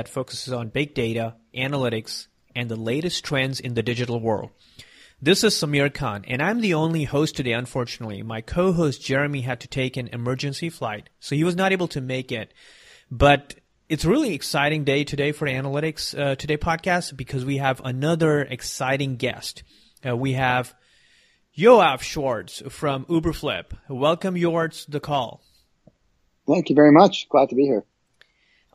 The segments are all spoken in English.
that focuses on big data, analytics, and the latest trends in the digital world. This is Samir Khan, and I'm the only host today, unfortunately. My co host Jeremy had to take an emergency flight, so he was not able to make it. But it's a really exciting day today for Analytics uh, Today podcast because we have another exciting guest. Uh, we have Yoav Schwartz from Uberflip. Welcome, Yoav, to the call. Thank you very much. Glad to be here.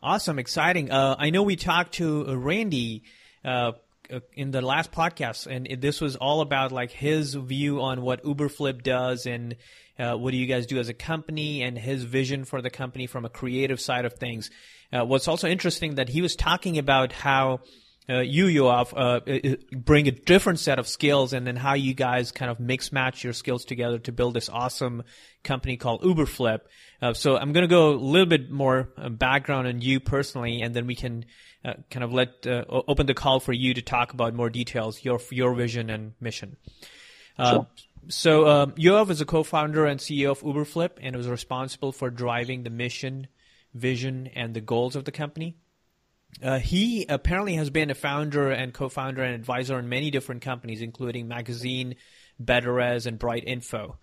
Awesome, exciting. Uh, I know we talked to Randy uh, uh, in the last podcast, and it, this was all about like his view on what Uberflip does and uh, what do you guys do as a company, and his vision for the company from a creative side of things. Uh, what's also interesting that he was talking about how uh, you, Yoav, uh, bring a different set of skills, and then how you guys kind of mix match your skills together to build this awesome company called Uberflip. Uh, so I'm going to go a little bit more uh, background on you personally, and then we can uh, kind of let uh, open the call for you to talk about more details, your your vision and mission. Sure. So um, Yoav is a co-founder and CEO of Uberflip, and was responsible for driving the mission, vision, and the goals of the company. Uh, he apparently has been a founder and co-founder and advisor in many different companies, including Magazine, BetterEs, and Bright Info.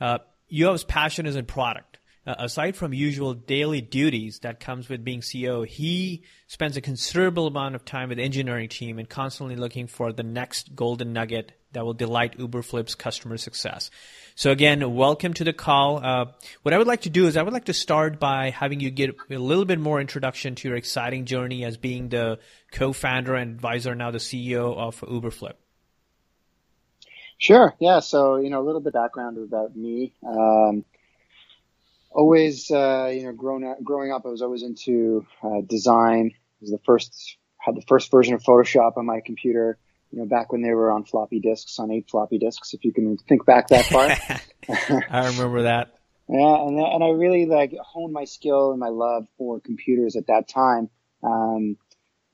Uh, Yoav's passion is in product. Uh, aside from usual daily duties that comes with being CEO, he spends a considerable amount of time with the engineering team and constantly looking for the next golden nugget that will delight Uberflip's customer success. So again, welcome to the call. Uh, what I would like to do is I would like to start by having you get a little bit more introduction to your exciting journey as being the co-founder and advisor, now the CEO of Uberflip. Sure. Yeah. So, you know, a little bit background about me. Um, always, uh, you know, grown up, growing up, I was always into uh, design. I was the first, had the first version of Photoshop on my computer you know, back when they were on floppy disks, on eight floppy disks, if you can think back that far. I remember that. Yeah, and, and I really like honed my skill and my love for computers at that time. Um,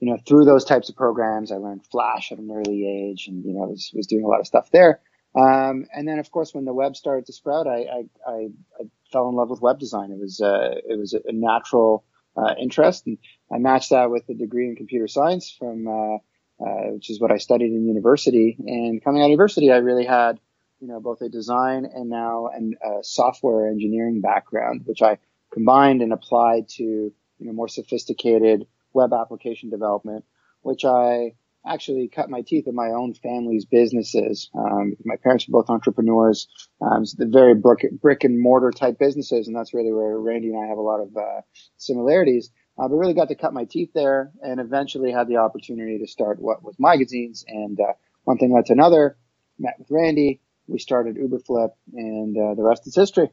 you know, through those types of programs, I learned Flash at an early age, and you know, was was doing a lot of stuff there. Um, and then, of course, when the web started to sprout, I I, I, I fell in love with web design. It was uh, it was a natural uh, interest, and I matched that with a degree in computer science from uh, uh, which is what I studied in university. And coming out of university, I really had, you know, both a design and now a software engineering background, which I combined and applied to, you know, more sophisticated web application development, which I actually cut my teeth in my own family's businesses. Um, my parents were both entrepreneurs, um, so the very brick, brick and mortar type businesses, and that's really where Randy and I have a lot of uh, similarities. Uh, but really got to cut my teeth there and eventually had the opportunity to start what was magazines. And uh, one thing led to another. Met with Randy. We started Uberflip, and uh, the rest is history.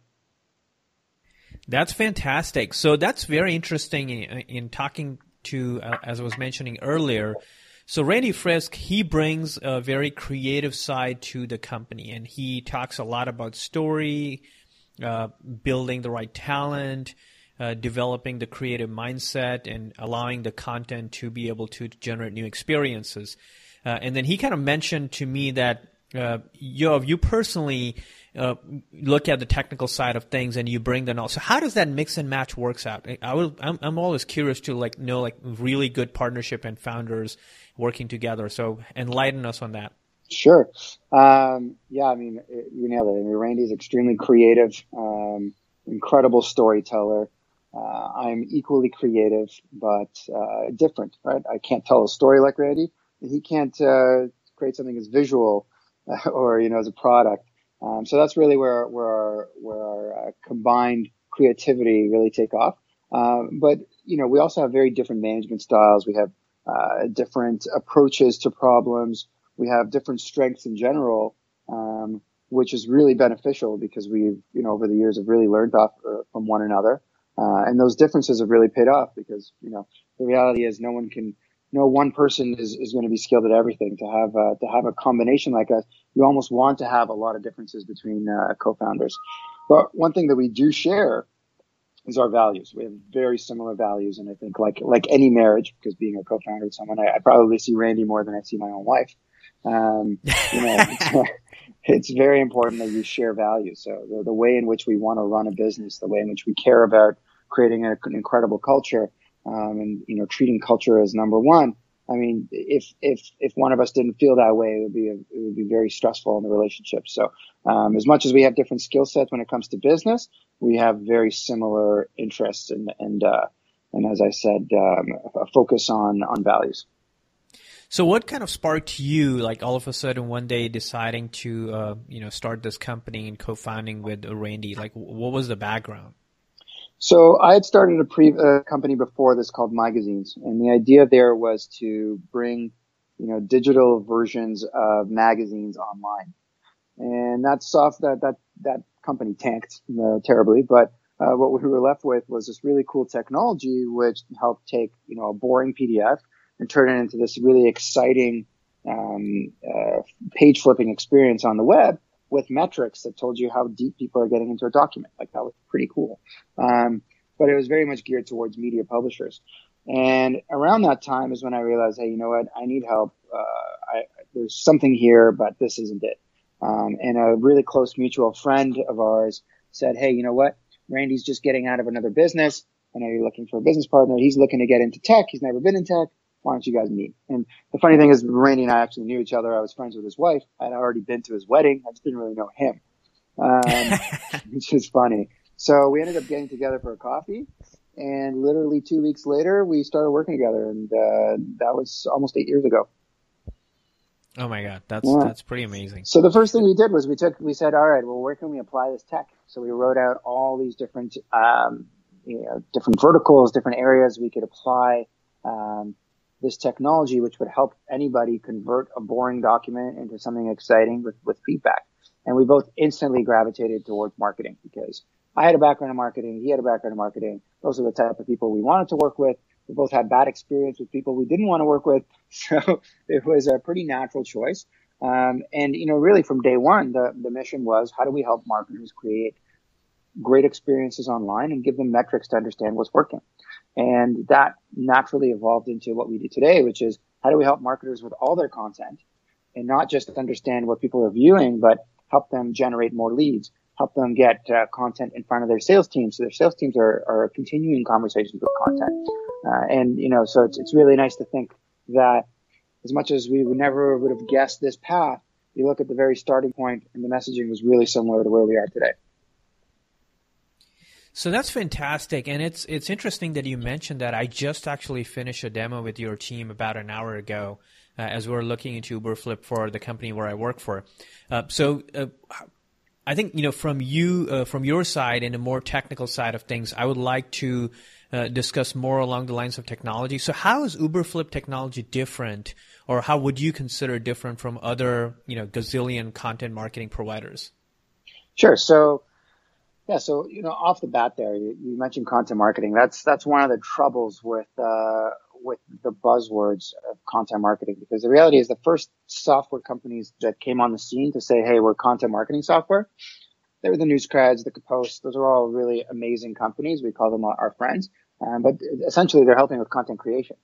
That's fantastic. So that's very interesting in, in talking to, uh, as I was mentioning earlier. So Randy Frisch, he brings a very creative side to the company, and he talks a lot about story, uh, building the right talent, uh, developing the creative mindset and allowing the content to be able to generate new experiences. Uh, and then he kind of mentioned to me that uh, you, you personally uh, look at the technical side of things and you bring them all. So how does that mix and match works out? I will, I'm, I'm always curious to like know like really good partnership and founders working together. So enlighten us on that. Sure. Um, yeah, I mean, you nailed it. I mean, Randy's extremely creative, um, incredible storyteller. Uh, I'm equally creative, but uh, different, right? I can't tell a story like Randy. He can't uh, create something as visual or, you know, as a product. Um, so that's really where, where our, where our uh, combined creativity really take off. Um, but, you know, we also have very different management styles. We have uh, different approaches to problems. We have different strengths in general, um, which is really beneficial because we've, you know, over the years have really learned off uh, from one another. Uh, and those differences have really paid off because, you know, the reality is no one can, no one person is, is going to be skilled at everything. To have, to have a combination like us, you almost want to have a lot of differences between uh, co-founders. But one thing that we do share is our values. We have very similar values. And I think like, like any marriage, because being a co-founder with someone, I, I probably see Randy more than I see my own wife. Um, you know, it's, it's very important that you share values. So the, the way in which we want to run a business, the way in which we care about creating a, an incredible culture um, and you know treating culture as number one. I mean, if if if one of us didn't feel that way, it would be a, it would be very stressful in the relationship. So, um, as much as we have different skill sets when it comes to business, we have very similar interests and and uh, and as I said, um, a focus on on values. So, what kind of sparked you, like all of a sudden one day, deciding to uh, you know start this company and co-founding with Randy? Like, what was the background? So I had started a pre a company before this called Magazines, and the idea there was to bring, you know, digital versions of magazines online. And that soft that that that company tanked uh, terribly, but uh, what we were left with was this really cool technology which helped take you know a boring PDF and turn it into this really exciting um, uh, page flipping experience on the web with metrics that told you how deep people are getting into a document. Like that was pretty cool. Um, but it was very much geared towards media publishers. And around that time is when I realized, hey, you know what? I need help. Uh, I, there's something here, but this isn't it. Um, and a really close mutual friend of ours said, hey, you know what? Randy's just getting out of another business. I know you're looking for a business partner. He's looking to get into tech. He's never been in tech why don't you guys meet? And the funny thing is, Randy and I actually knew each other. I was friends with his wife. I'd already been to his wedding. I just didn't really know him, um, which is funny. So we ended up getting together for a coffee, and literally two weeks later, we started working together, and uh, that was almost eight years ago. Oh my god, that's yeah. that's pretty amazing. So the first thing we did was we took we said, all right, well, where can we apply this tech? So we wrote out all these different um, you know different verticals, different areas we could apply. Um, this technology, which would help anybody convert a boring document into something exciting with, with feedback. And we both instantly gravitated towards marketing because I had a background in marketing. He had a background in marketing. Those are the type of people we wanted to work with. We both had bad experience with people we didn't want to work with. So it was a pretty natural choice. Um, and, you know, really from day one, the, the mission was how do we help marketers create great experiences online and give them metrics to understand what's working. And that naturally evolved into what we do today, which is how do we help marketers with all their content and not just understand what people are viewing, but help them generate more leads, help them get uh, content in front of their sales teams. So their sales teams are, are continuing conversations with content. Uh, and, you know, so it's, it's really nice to think that as much as we would never would have guessed this path, you look at the very starting point and the messaging was really similar to where we are today. So that's fantastic, and it's it's interesting that you mentioned that. I just actually finished a demo with your team about an hour ago, uh, as we are looking into Uberflip for the company where I work for. Uh, so. Uh, I think you know from you uh, from your side and a more technical side of things. I would like to uh, discuss more along the lines of technology. So, how is Uberflip technology different, or how would you consider different from other you know gazillion content marketing providers? Sure. So, yeah, so you know, off the bat, there you, you mentioned content marketing. That's that's one of the troubles with uh, with the buzzwords of content marketing because the reality is the first software companies that came on the scene to say, "Hey, we're content marketing software," they were the Newscreds, the Kapost. Those are all really amazing companies. We call them our friends, um, but essentially they're helping with content creation,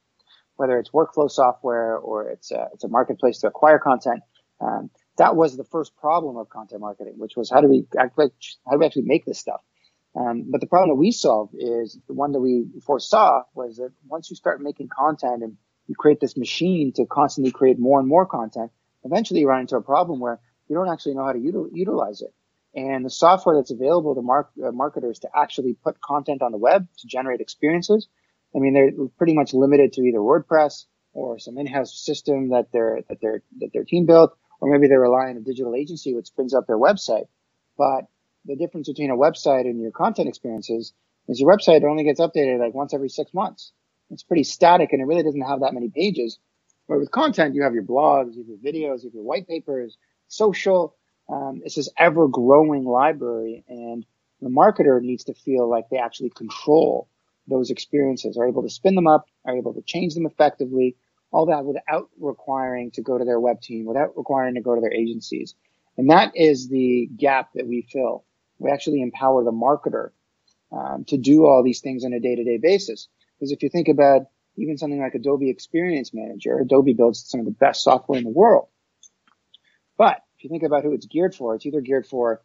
whether it's workflow software or it's a, it's a marketplace to acquire content. Um, that was the first problem of content marketing, which was how do we actually, how do we actually make this stuff? Um, but the problem that we solved is the one that we foresaw was that once you start making content and you create this machine to constantly create more and more content, eventually you run into a problem where you don't actually know how to util- utilize it. And the software that's available to mark, uh, marketers to actually put content on the web to generate experiences, I mean, they're pretty much limited to either WordPress or some in-house system that their that their that their team built, or maybe they rely on a digital agency which spins up their website. But the difference between a website and your content experiences is your website only gets updated like once every six months. It's pretty static and it really doesn't have that many pages. But with content, you have your blogs, you have your videos, you have your white papers, social. Um, it's this ever growing library and the marketer needs to feel like they actually control those experiences, are able to spin them up, are able to change them effectively, all that without requiring to go to their web team, without requiring to go to their agencies. And that is the gap that we fill. We actually empower the marketer um, to do all these things on a day-to-day basis. Because if you think about even something like Adobe Experience Manager, Adobe builds some of the best software in the world. But if you think about who it's geared for, it's either geared for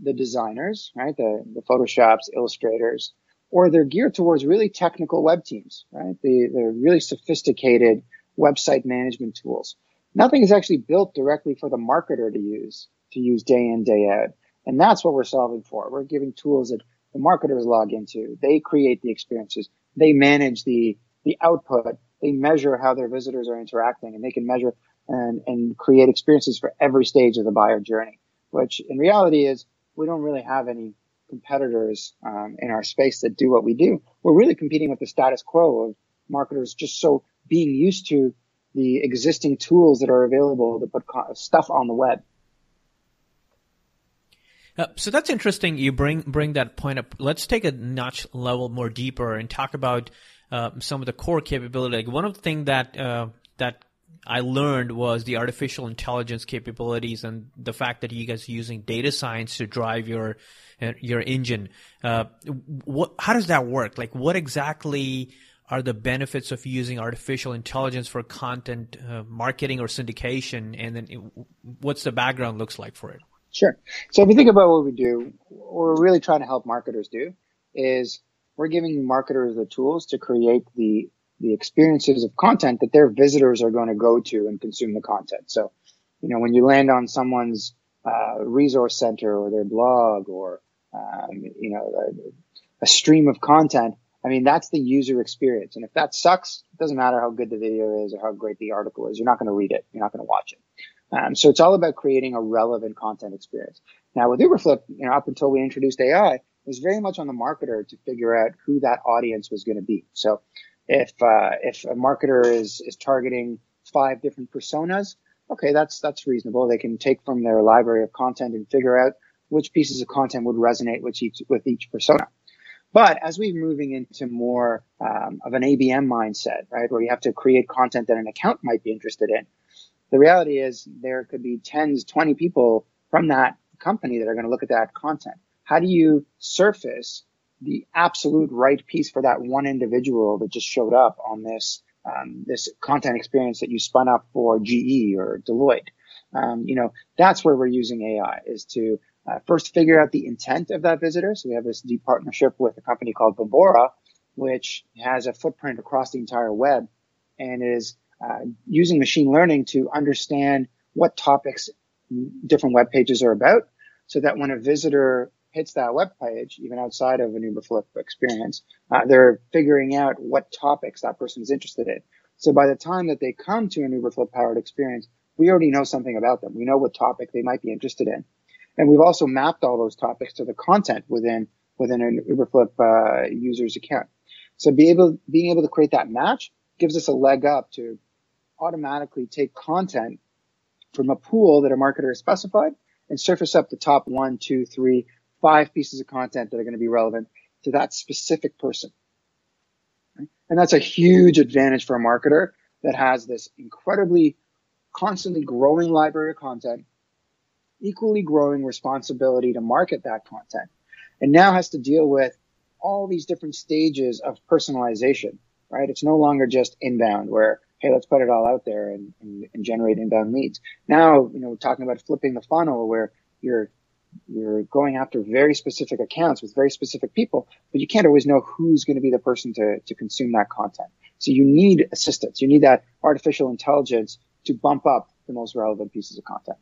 the designers, right? The, the Photoshops, Illustrators, or they're geared towards really technical web teams, right? They, they're really sophisticated website management tools. Nothing is actually built directly for the marketer to use, to use day in, day out. And that's what we're solving for. We're giving tools that the marketers log into. They create the experiences. They manage the, the output. They measure how their visitors are interacting and they can measure and, and create experiences for every stage of the buyer journey, which in reality is we don't really have any competitors um, in our space that do what we do. We're really competing with the status quo of marketers just so being used to the existing tools that are available to put stuff on the web. Uh, so that's interesting. You bring bring that point up. Let's take a notch level more deeper and talk about uh, some of the core capability. Like one of the things that uh, that I learned was the artificial intelligence capabilities and the fact that you guys are using data science to drive your uh, your engine. Uh, what, how does that work? Like, what exactly are the benefits of using artificial intelligence for content uh, marketing or syndication? And then, it, what's the background looks like for it? Sure. So if you think about what we do, what we're really trying to help marketers do is we're giving marketers the tools to create the the experiences of content that their visitors are going to go to and consume the content. So, you know, when you land on someone's uh, resource center or their blog or um, you know a, a stream of content, I mean that's the user experience. And if that sucks, it doesn't matter how good the video is or how great the article is. You're not going to read it. You're not going to watch it. Um, so it's all about creating a relevant content experience. Now with Uberflip, you know, up until we introduced AI, it was very much on the marketer to figure out who that audience was going to be. So if uh, if a marketer is is targeting five different personas, okay, that's that's reasonable. They can take from their library of content and figure out which pieces of content would resonate with each with each persona. But as we're moving into more um, of an ABM mindset, right, where you have to create content that an account might be interested in, the reality is there could be tens, 20 people from that company that are going to look at that content. How do you surface the absolute right piece for that one individual that just showed up on this um, this content experience that you spun up for GE or Deloitte. Um, you know, that's where we're using AI is to uh, first figure out the intent of that visitor. So we have this deep partnership with a company called Bombora, which has a footprint across the entire web and is uh, using machine learning to understand what topics different web pages are about so that when a visitor hits that web page, even outside of an Uberflip experience, uh, they're figuring out what topics that person is interested in. So by the time that they come to an Uberflip powered experience, we already know something about them. We know what topic they might be interested in. And we've also mapped all those topics to the content within, within an Uberflip, uh, user's account. So be able, being able to create that match gives us a leg up to automatically take content from a pool that a marketer has specified and surface up the top one, two, three, five pieces of content that are going to be relevant to that specific person. And that's a huge advantage for a marketer that has this incredibly constantly growing library of content, equally growing responsibility to market that content, and now has to deal with all these different stages of personalization, right? It's no longer just inbound where, hey, let's put it all out there and, and, and generate inbound leads. Now, you know, we're talking about flipping the funnel where you're you're going after very specific accounts with very specific people, but you can't always know who's going to be the person to, to consume that content. So you need assistance. You need that artificial intelligence to bump up the most relevant pieces of content.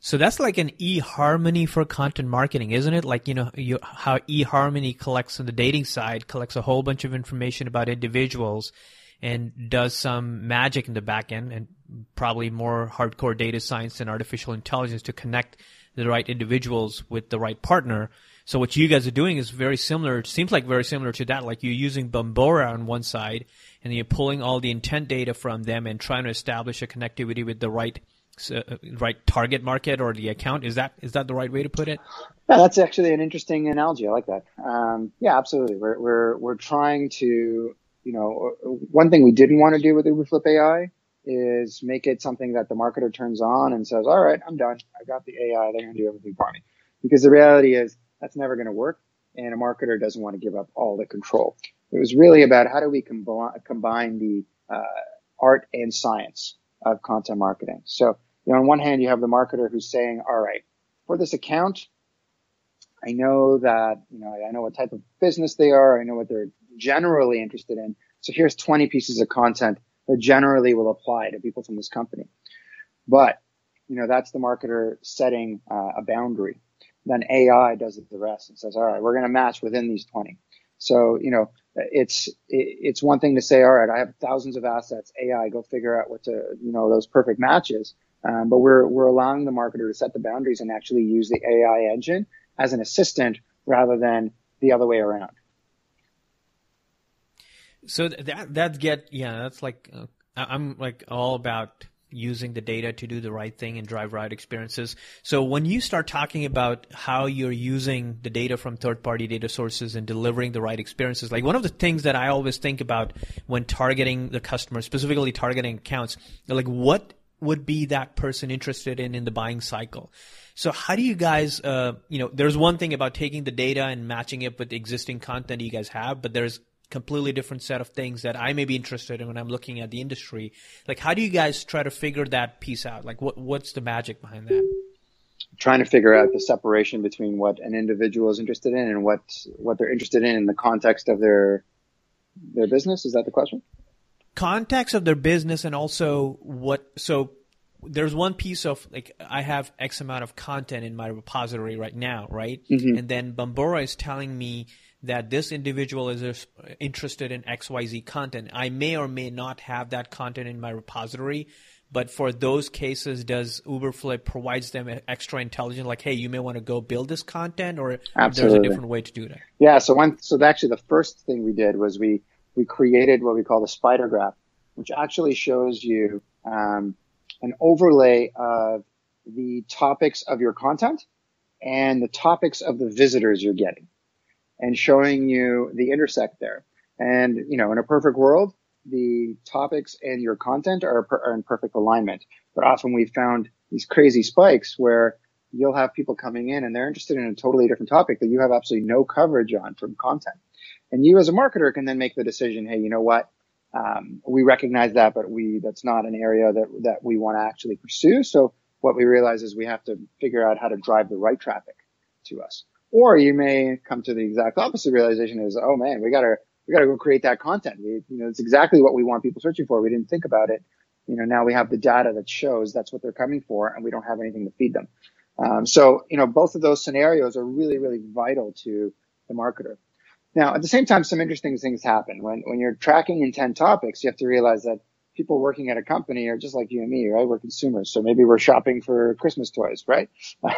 So that's like an eHarmony for content marketing, isn't it? Like, you know, you, how eHarmony collects on the dating side, collects a whole bunch of information about individuals and does some magic in the back end and probably more hardcore data science and artificial intelligence to connect the right individuals with the right partner. So what you guys are doing is very similar. It seems like very similar to that. Like you're using Bombora on one side, and you're pulling all the intent data from them and trying to establish a connectivity with the right uh, right target market or the account. Is that is that the right way to put it? Yeah, that's actually an interesting analogy. I like that. Um, yeah, absolutely. We're we're we're trying to you know one thing we didn't want to do with Uberflip AI is make it something that the marketer turns on and says, all right, I'm done. I got the AI. They're going to do everything for me. Because the reality is that's never going to work. And a marketer doesn't want to give up all the control. It was really about how do we combine, combine the uh, art and science of content marketing. So, you know, on one hand, you have the marketer who's saying, all right, for this account, I know that, you know, I know what type of business they are. I know what they're generally interested in. So here's 20 pieces of content that generally will apply to people from this company. But, you know, that's the marketer setting uh, a boundary. Then AI does the rest and says, all right, we're going to match within these 20. So, you know, it's, it's one thing to say, all right, I have thousands of assets. AI, go figure out what to, you know, those perfect matches. Um, but we're, we're allowing the marketer to set the boundaries and actually use the AI engine as an assistant rather than the other way around. So that that get yeah, that's like uh, I'm like all about using the data to do the right thing and drive right experiences. So when you start talking about how you're using the data from third party data sources and delivering the right experiences, like one of the things that I always think about when targeting the customer, specifically targeting accounts, like what would be that person interested in in the buying cycle? So how do you guys, uh, you know, there's one thing about taking the data and matching it with existing content you guys have, but there's completely different set of things that I may be interested in when I'm looking at the industry. Like, how do you guys try to figure that piece out? Like, what what's the magic behind that? Trying to figure out the separation between what an individual is interested in and what what they're interested in in the context of their their business. Is that the question? Context of their business and also what so there's one piece of like I have X amount of content in my repository right now, right? Mm-hmm. And then Bombora is telling me that this individual is interested in XYZ content. I may or may not have that content in my repository, but for those cases, does Uberflip provides them extra intelligence, like, hey, you may want to go build this content, or Absolutely. there's a different way to do that? Yeah. So one, so actually, the first thing we did was we we created what we call the spider graph, which actually shows you um, an overlay of the topics of your content and the topics of the visitors you're getting and showing you the intersect there. And, you know, in a perfect world, the topics and your content are, are in perfect alignment. But often we've found these crazy spikes where you'll have people coming in and they're interested in a totally different topic that you have absolutely no coverage on from content. And you as a marketer can then make the decision, hey, you know what? Um, we recognize that, but we that's not an area that that we want to actually pursue. So what we realize is we have to figure out how to drive the right traffic to us. Or you may come to the exact opposite realization is, oh man, we gotta we gotta go create that content. We, you know, it's exactly what we want people searching for. We didn't think about it. You know, now we have the data that shows that's what they're coming for, and we don't have anything to feed them. Um, so, you know, both of those scenarios are really, really vital to the marketer. Now, at the same time, some interesting things happen. When, when you're tracking intent topics, you have to realize that people working at a company are just like you and me, right? We're consumers. So maybe we're shopping for Christmas toys, right?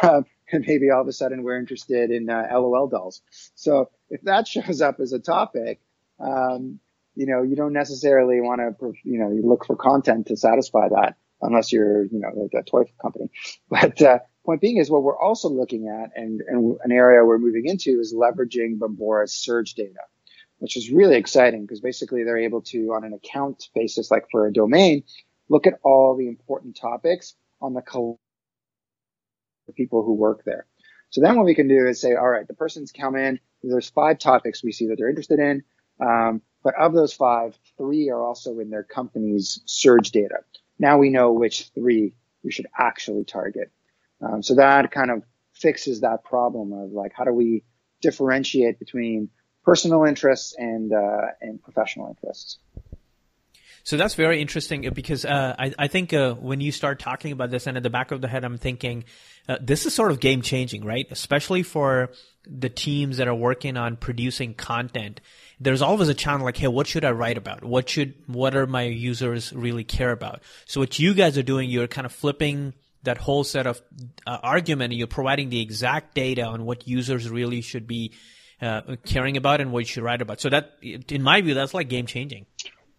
And maybe all of a sudden we're interested in uh, LOL dolls. So if that shows up as a topic, um, you know, you don't necessarily want to, you know, you look for content to satisfy that unless you're, you know, a, a toy company. But, uh, Point being is what we're also looking at and, and an area we're moving into is leveraging Bombora's surge data, which is really exciting because basically they're able to, on an account basis, like for a domain, look at all the important topics on the people who work there. So then what we can do is say, all right, the person's come in, there's five topics we see that they're interested in. Um, but of those five, three are also in their company's surge data. Now we know which three we should actually target. Um, so that kind of fixes that problem of like, how do we differentiate between personal interests and uh, and professional interests? So that's very interesting uh, because uh, I, I, think uh, when you start talking about this, and at the back of the head, I'm thinking uh, this is sort of game changing, right? Especially for the teams that are working on producing content. There's always a challenge like, hey, what should I write about? What should what are my users really care about? So what you guys are doing, you're kind of flipping that whole set of uh, argument, you're providing the exact data on what users really should be uh, caring about and what you should write about. So that, in my view, that's like game changing.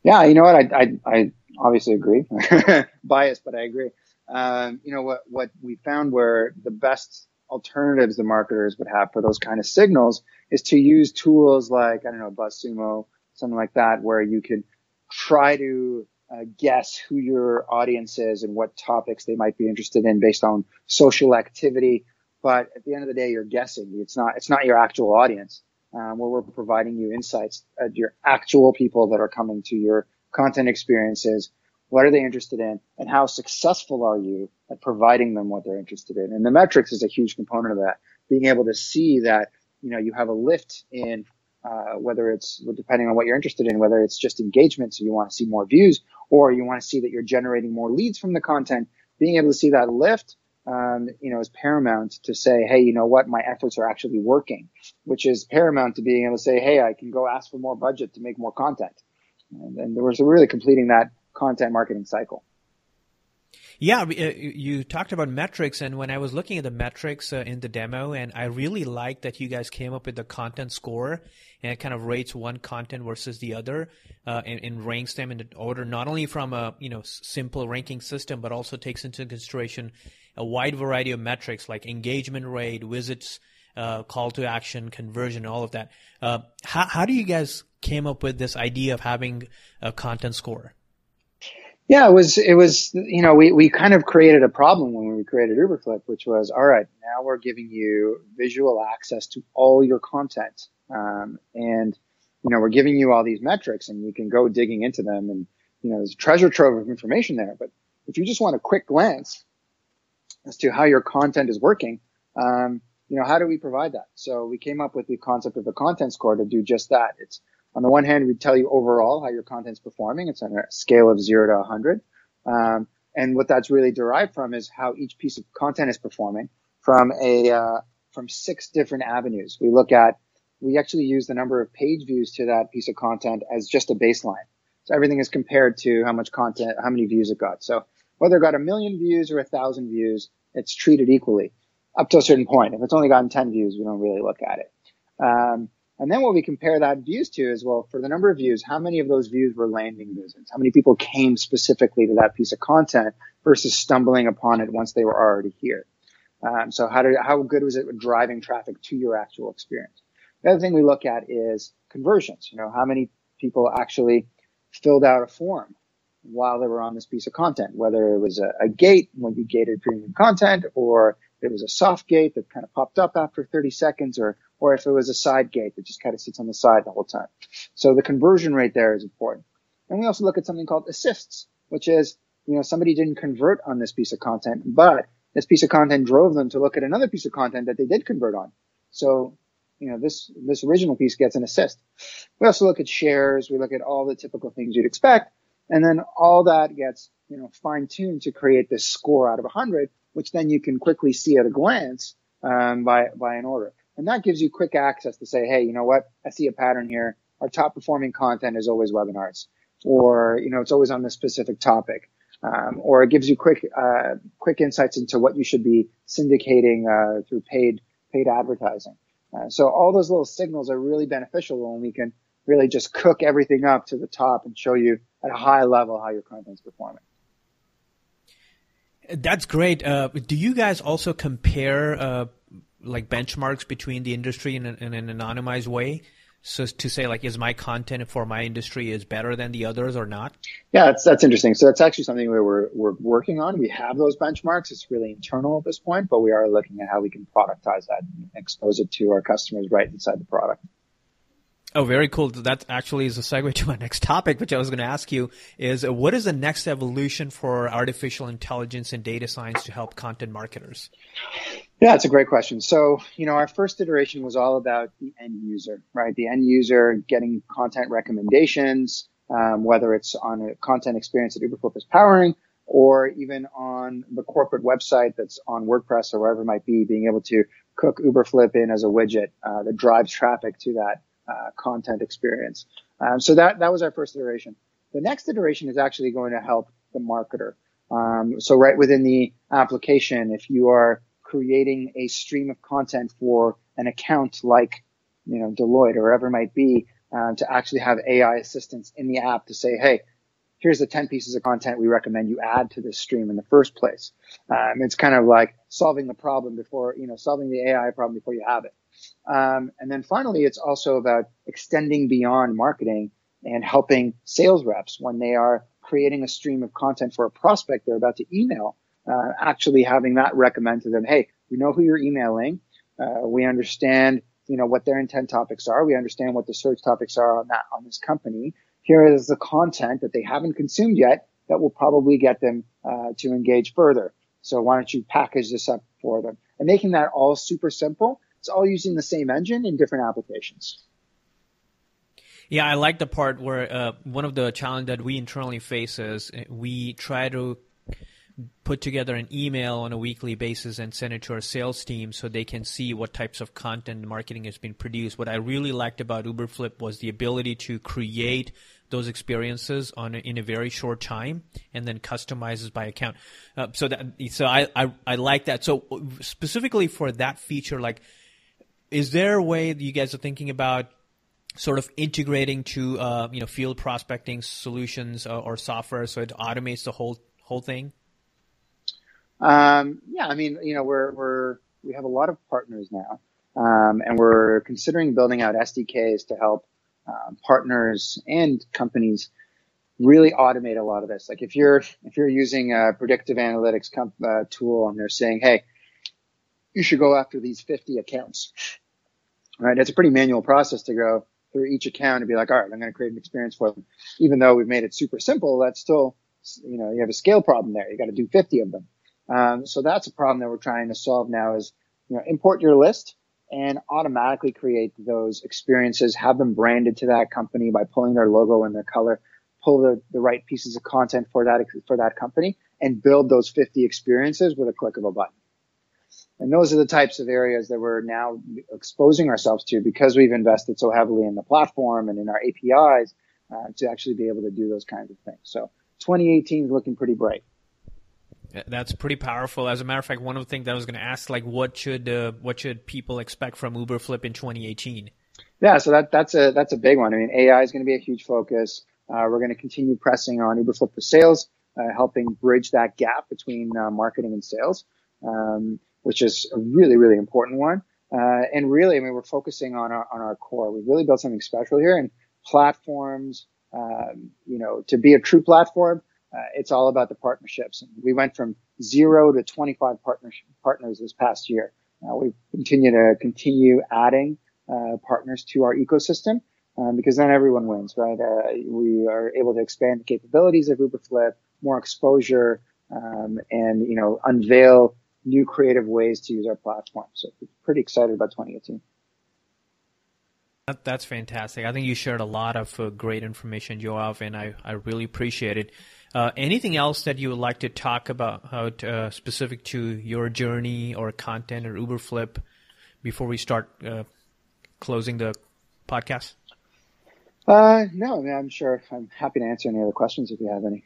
Yeah, you know what? I, I, I obviously agree. Biased, but I agree. Um, you know what? What we found where the best alternatives the marketers would have for those kind of signals is to use tools like I don't know BuzzSumo, something like that, where you could try to uh, guess who your audience is and what topics they might be interested in based on social activity. But at the end of the day, you're guessing. It's not, it's not your actual audience. Um, where we're providing you insights at your actual people that are coming to your content experiences. what are they interested in, and how successful are you at providing them what they're interested in. And the metrics is a huge component of that. Being able to see that you know you have a lift in uh, whether it's depending on what you're interested in, whether it's just engagement, so you want to see more views, or you want to see that you're generating more leads from the content. Being able to see that lift um, you know, is paramount to say, hey, you know what, my efforts are actually working, which is paramount to being able to say, hey, I can go ask for more budget to make more content. And, and was really completing that content marketing cycle. Yeah, uh, you talked about metrics, and when I was looking at the metrics uh, in the demo, and I really liked that you guys came up with the content score, and it kind of rates one content versus the other, uh, and, and, ranks them in the order, not only from a you know simple ranking system, but also takes into consideration a wide variety of metrics like engagement rate, visits, uh, call to action, conversion, all of that. Uh, how, how do you guys came up with this idea of having a content score? Yeah, it was, it was, you know, we, we kind of created a problem when we created Uberflip, which was, all right, now we're giving you visual access to all your content. Um, and, you know, we're giving you all these metrics and you can go digging into them and, you know, there's a treasure trove of information there. But if you just want a quick glance as to how your content is working, um, you know, how do we provide that? So we came up with the concept of a content score to do just that. It's on the one hand, we tell you overall how your content's performing. It's on a scale of zero to 100. Um, and what that's really derived from is how each piece of content is performing from a uh, from six different avenues. We look at we actually use the number of page views to that piece of content as just a baseline. So everything is compared to how much content, how many views it got. So whether it got a million views or a thousand views, it's treated equally up to a certain point. If it's only gotten 10 views, we don't really look at it. Um, and then what we compare that views to is, well, for the number of views, how many of those views were landing visits? How many people came specifically to that piece of content versus stumbling upon it once they were already here? Um, so how did, how good was it driving traffic to your actual experience? The other thing we look at is conversions. You know, how many people actually filled out a form while they were on this piece of content, whether it was a, a gate when you gated premium content or it was a soft gate that kind of popped up after 30 seconds or, or if it was a side gate that just kind of sits on the side the whole time. So the conversion rate there is important. And we also look at something called assists, which is, you know, somebody didn't convert on this piece of content, but this piece of content drove them to look at another piece of content that they did convert on. So, you know, this, this original piece gets an assist. We also look at shares. We look at all the typical things you'd expect. And then all that gets, you know, fine tuned to create this score out of 100, which then you can quickly see at a glance um, by, by an order. And that gives you quick access to say, hey, you know what? I see a pattern here. Our top performing content is always webinars or, you know, it's always on this specific topic. Um, or it gives you quick, uh, quick insights into what you should be syndicating, uh, through paid, paid advertising. Uh, so all those little signals are really beneficial when we can really just cook everything up to the top and show you at a high level how your content's performing. That's great. Uh, do you guys also compare uh, like benchmarks between the industry in, in, an anonymized way? So to say like, is my content for my industry is better than the others or not? Yeah, that's that's interesting. So that's actually something we're we're working on. We have those benchmarks. It's really internal at this point, but we are looking at how we can productize that and expose it to our customers right inside the product. Oh, very cool. That actually is a segue to my next topic, which I was going to ask you is what is the next evolution for artificial intelligence and data science to help content marketers? Yeah, it's a great question. So, you know, our first iteration was all about the end user, right? The end user getting content recommendations, um, whether it's on a content experience that Uberflip is powering or even on the corporate website that's on WordPress or wherever it might be, being able to cook Uberflip in as a widget uh, that drives traffic to that uh, content experience. Um, so that that was our first iteration. The next iteration is actually going to help the marketer. Um, so right within the application, if you are creating a stream of content for an account like you know Deloitte or whatever it might be, uh, to actually have AI assistance in the app to say, hey, here's the 10 pieces of content we recommend you add to this stream in the first place. Um, it's kind of like solving the problem before, you know, solving the AI problem before you have it. Um, and then finally, it's also about extending beyond marketing and helping sales reps when they are creating a stream of content for a prospect they're about to email, uh, actually having that recommend to them, hey, we know who you're emailing. Uh, we understand, you know, what their intent topics are. We understand what the search topics are on that, on this company. Here is the content that they haven't consumed yet that will probably get them uh, to engage further. So why don't you package this up for them? And making that all super simple. It's all using the same engine in different applications. Yeah, I like the part where uh, one of the challenge that we internally face is uh, we try to put together an email on a weekly basis and send it to our sales team so they can see what types of content marketing has been produced. What I really liked about Uberflip was the ability to create those experiences on in a very short time and then customizes by account. Uh, so that so I, I I like that. So specifically for that feature, like, is there a way that you guys are thinking about? sort of integrating to uh, you know field prospecting solutions uh, or software so it automates the whole whole thing um, yeah, I mean, you know, we're, we're, we have a lot of partners now, um, and we're considering building out SDKs to help uh, partners and companies really automate a lot of this. Like if you're if you're using a predictive analytics comp, uh, tool and they're saying, hey, you should go after these 50 accounts, right? It's a pretty manual process to go through each account and be like, all right, I'm going to create an experience for them. Even though we've made it super simple, that's still, you know, you have a scale problem there. You got to do 50 of them. Um, so that's a problem that we're trying to solve now is, you know, import your list and automatically create those experiences, have them branded to that company by pulling their logo and their color, pull the, the right pieces of content for that, for that company and build those 50 experiences with a click of a button. And those are the types of areas that we're now exposing ourselves to because we've invested so heavily in the platform and in our APIs uh, to actually be able to do those kinds of things. So 2018 is looking pretty bright. That's pretty powerful. As a matter of fact, one of the things that I was going to ask, like, what should uh, what should people expect from Uberflip in 2018? Yeah, so that that's a that's a big one. I mean, AI is going to be a huge focus. Uh, we're going to continue pressing on Uberflip for sales, uh, helping bridge that gap between uh, marketing and sales, um, which is a really really important one. Uh, and really, I mean, we're focusing on our on our core. We've really built something special here, and platforms. Um, you know, to be a true platform, uh, it's all about the partnerships. We went from zero to 25 partners partners this past year. Uh, we continue to continue adding uh, partners to our ecosystem um, because then everyone wins, right? Uh, we are able to expand the capabilities of Uberflip, more exposure, um, and you know unveil new creative ways to use our platform. So pretty excited about 2018. That's fantastic. I think you shared a lot of uh, great information, Yoav, and I, I really appreciate it. Uh, anything else that you would like to talk about, uh, specific to your journey or content or Uberflip before we start uh, closing the podcast? Uh, no, I mean, I'm sure I'm happy to answer any other questions if you have any.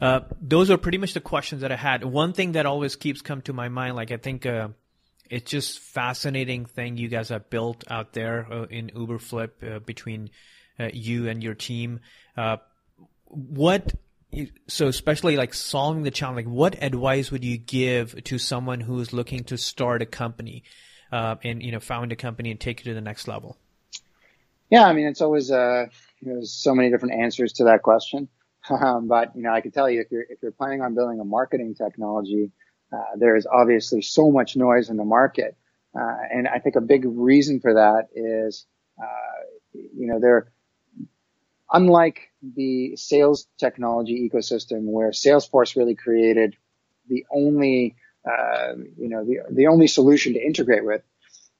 Uh, those are pretty much the questions that I had. One thing that always keeps come to my mind, like I think uh, it's just fascinating thing you guys have built out there uh, in Uberflip uh, between uh, you and your team. What so especially like solving the challenge like what advice would you give to someone who is looking to start a company uh, and you know found a company and take it to the next level? Yeah i mean it's always uh there's so many different answers to that question. Um, but you know i can tell you if you're if you're planning on building a marketing technology uh, there is obviously so much noise in the market. Uh, and i think a big reason for that is uh, you know there unlike the sales technology ecosystem where Salesforce really created the only, uh, you know, the, the only solution to integrate with.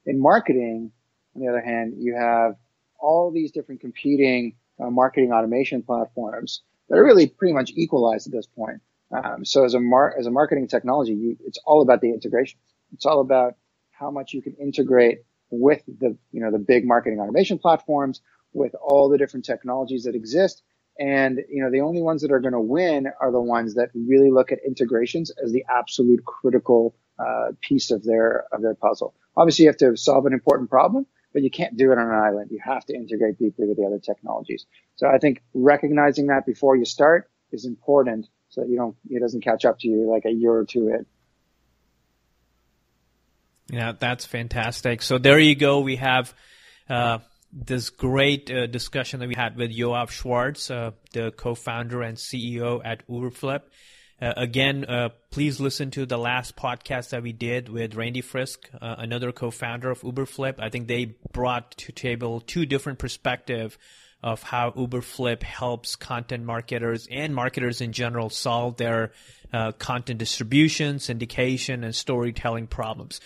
In marketing, on the other hand, you have all these different competing uh, marketing automation platforms that are really pretty much equalized at this point. Um, so as a mar- as a marketing technology, you, it's all about the integration. It's all about how much you can integrate with the you know the big marketing automation platforms with all the different technologies that exist. And, you know, the only ones that are going to win are the ones that really look at integrations as the absolute critical uh, piece of their, of their puzzle. Obviously, you have to solve an important problem, but you can't do it on an island. You have to integrate deeply with the other technologies. So I think recognizing that before you start is important so that you don't, it doesn't catch up to you like a year or two in. Yeah, that's fantastic. So there you go. We have, uh, this great uh, discussion that we had with Yoav Schwartz, uh, the co-founder and CEO at Uberflip. Uh, again, uh, please listen to the last podcast that we did with Randy Frisch, uh, another co-founder of Uberflip. I think they brought to table two different perspectives of how Uberflip helps content marketers and marketers in general solve their uh, content distribution, syndication, and storytelling problems.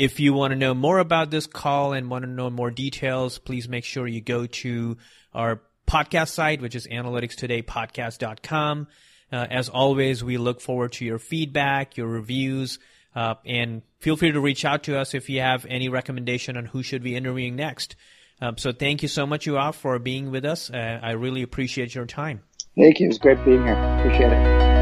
If you want to know more about this call and want to know more details, please make sure you go to our podcast site, which is analyticstodaypodcast.com. Uh, as always, we look forward to your feedback, your reviews, uh, and feel free to reach out to us if you have any recommendation on who should be interviewing next. Um, so thank you so much, you all, for being with us. Uh, I really appreciate your time. Thank you. It was great being here. Appreciate it.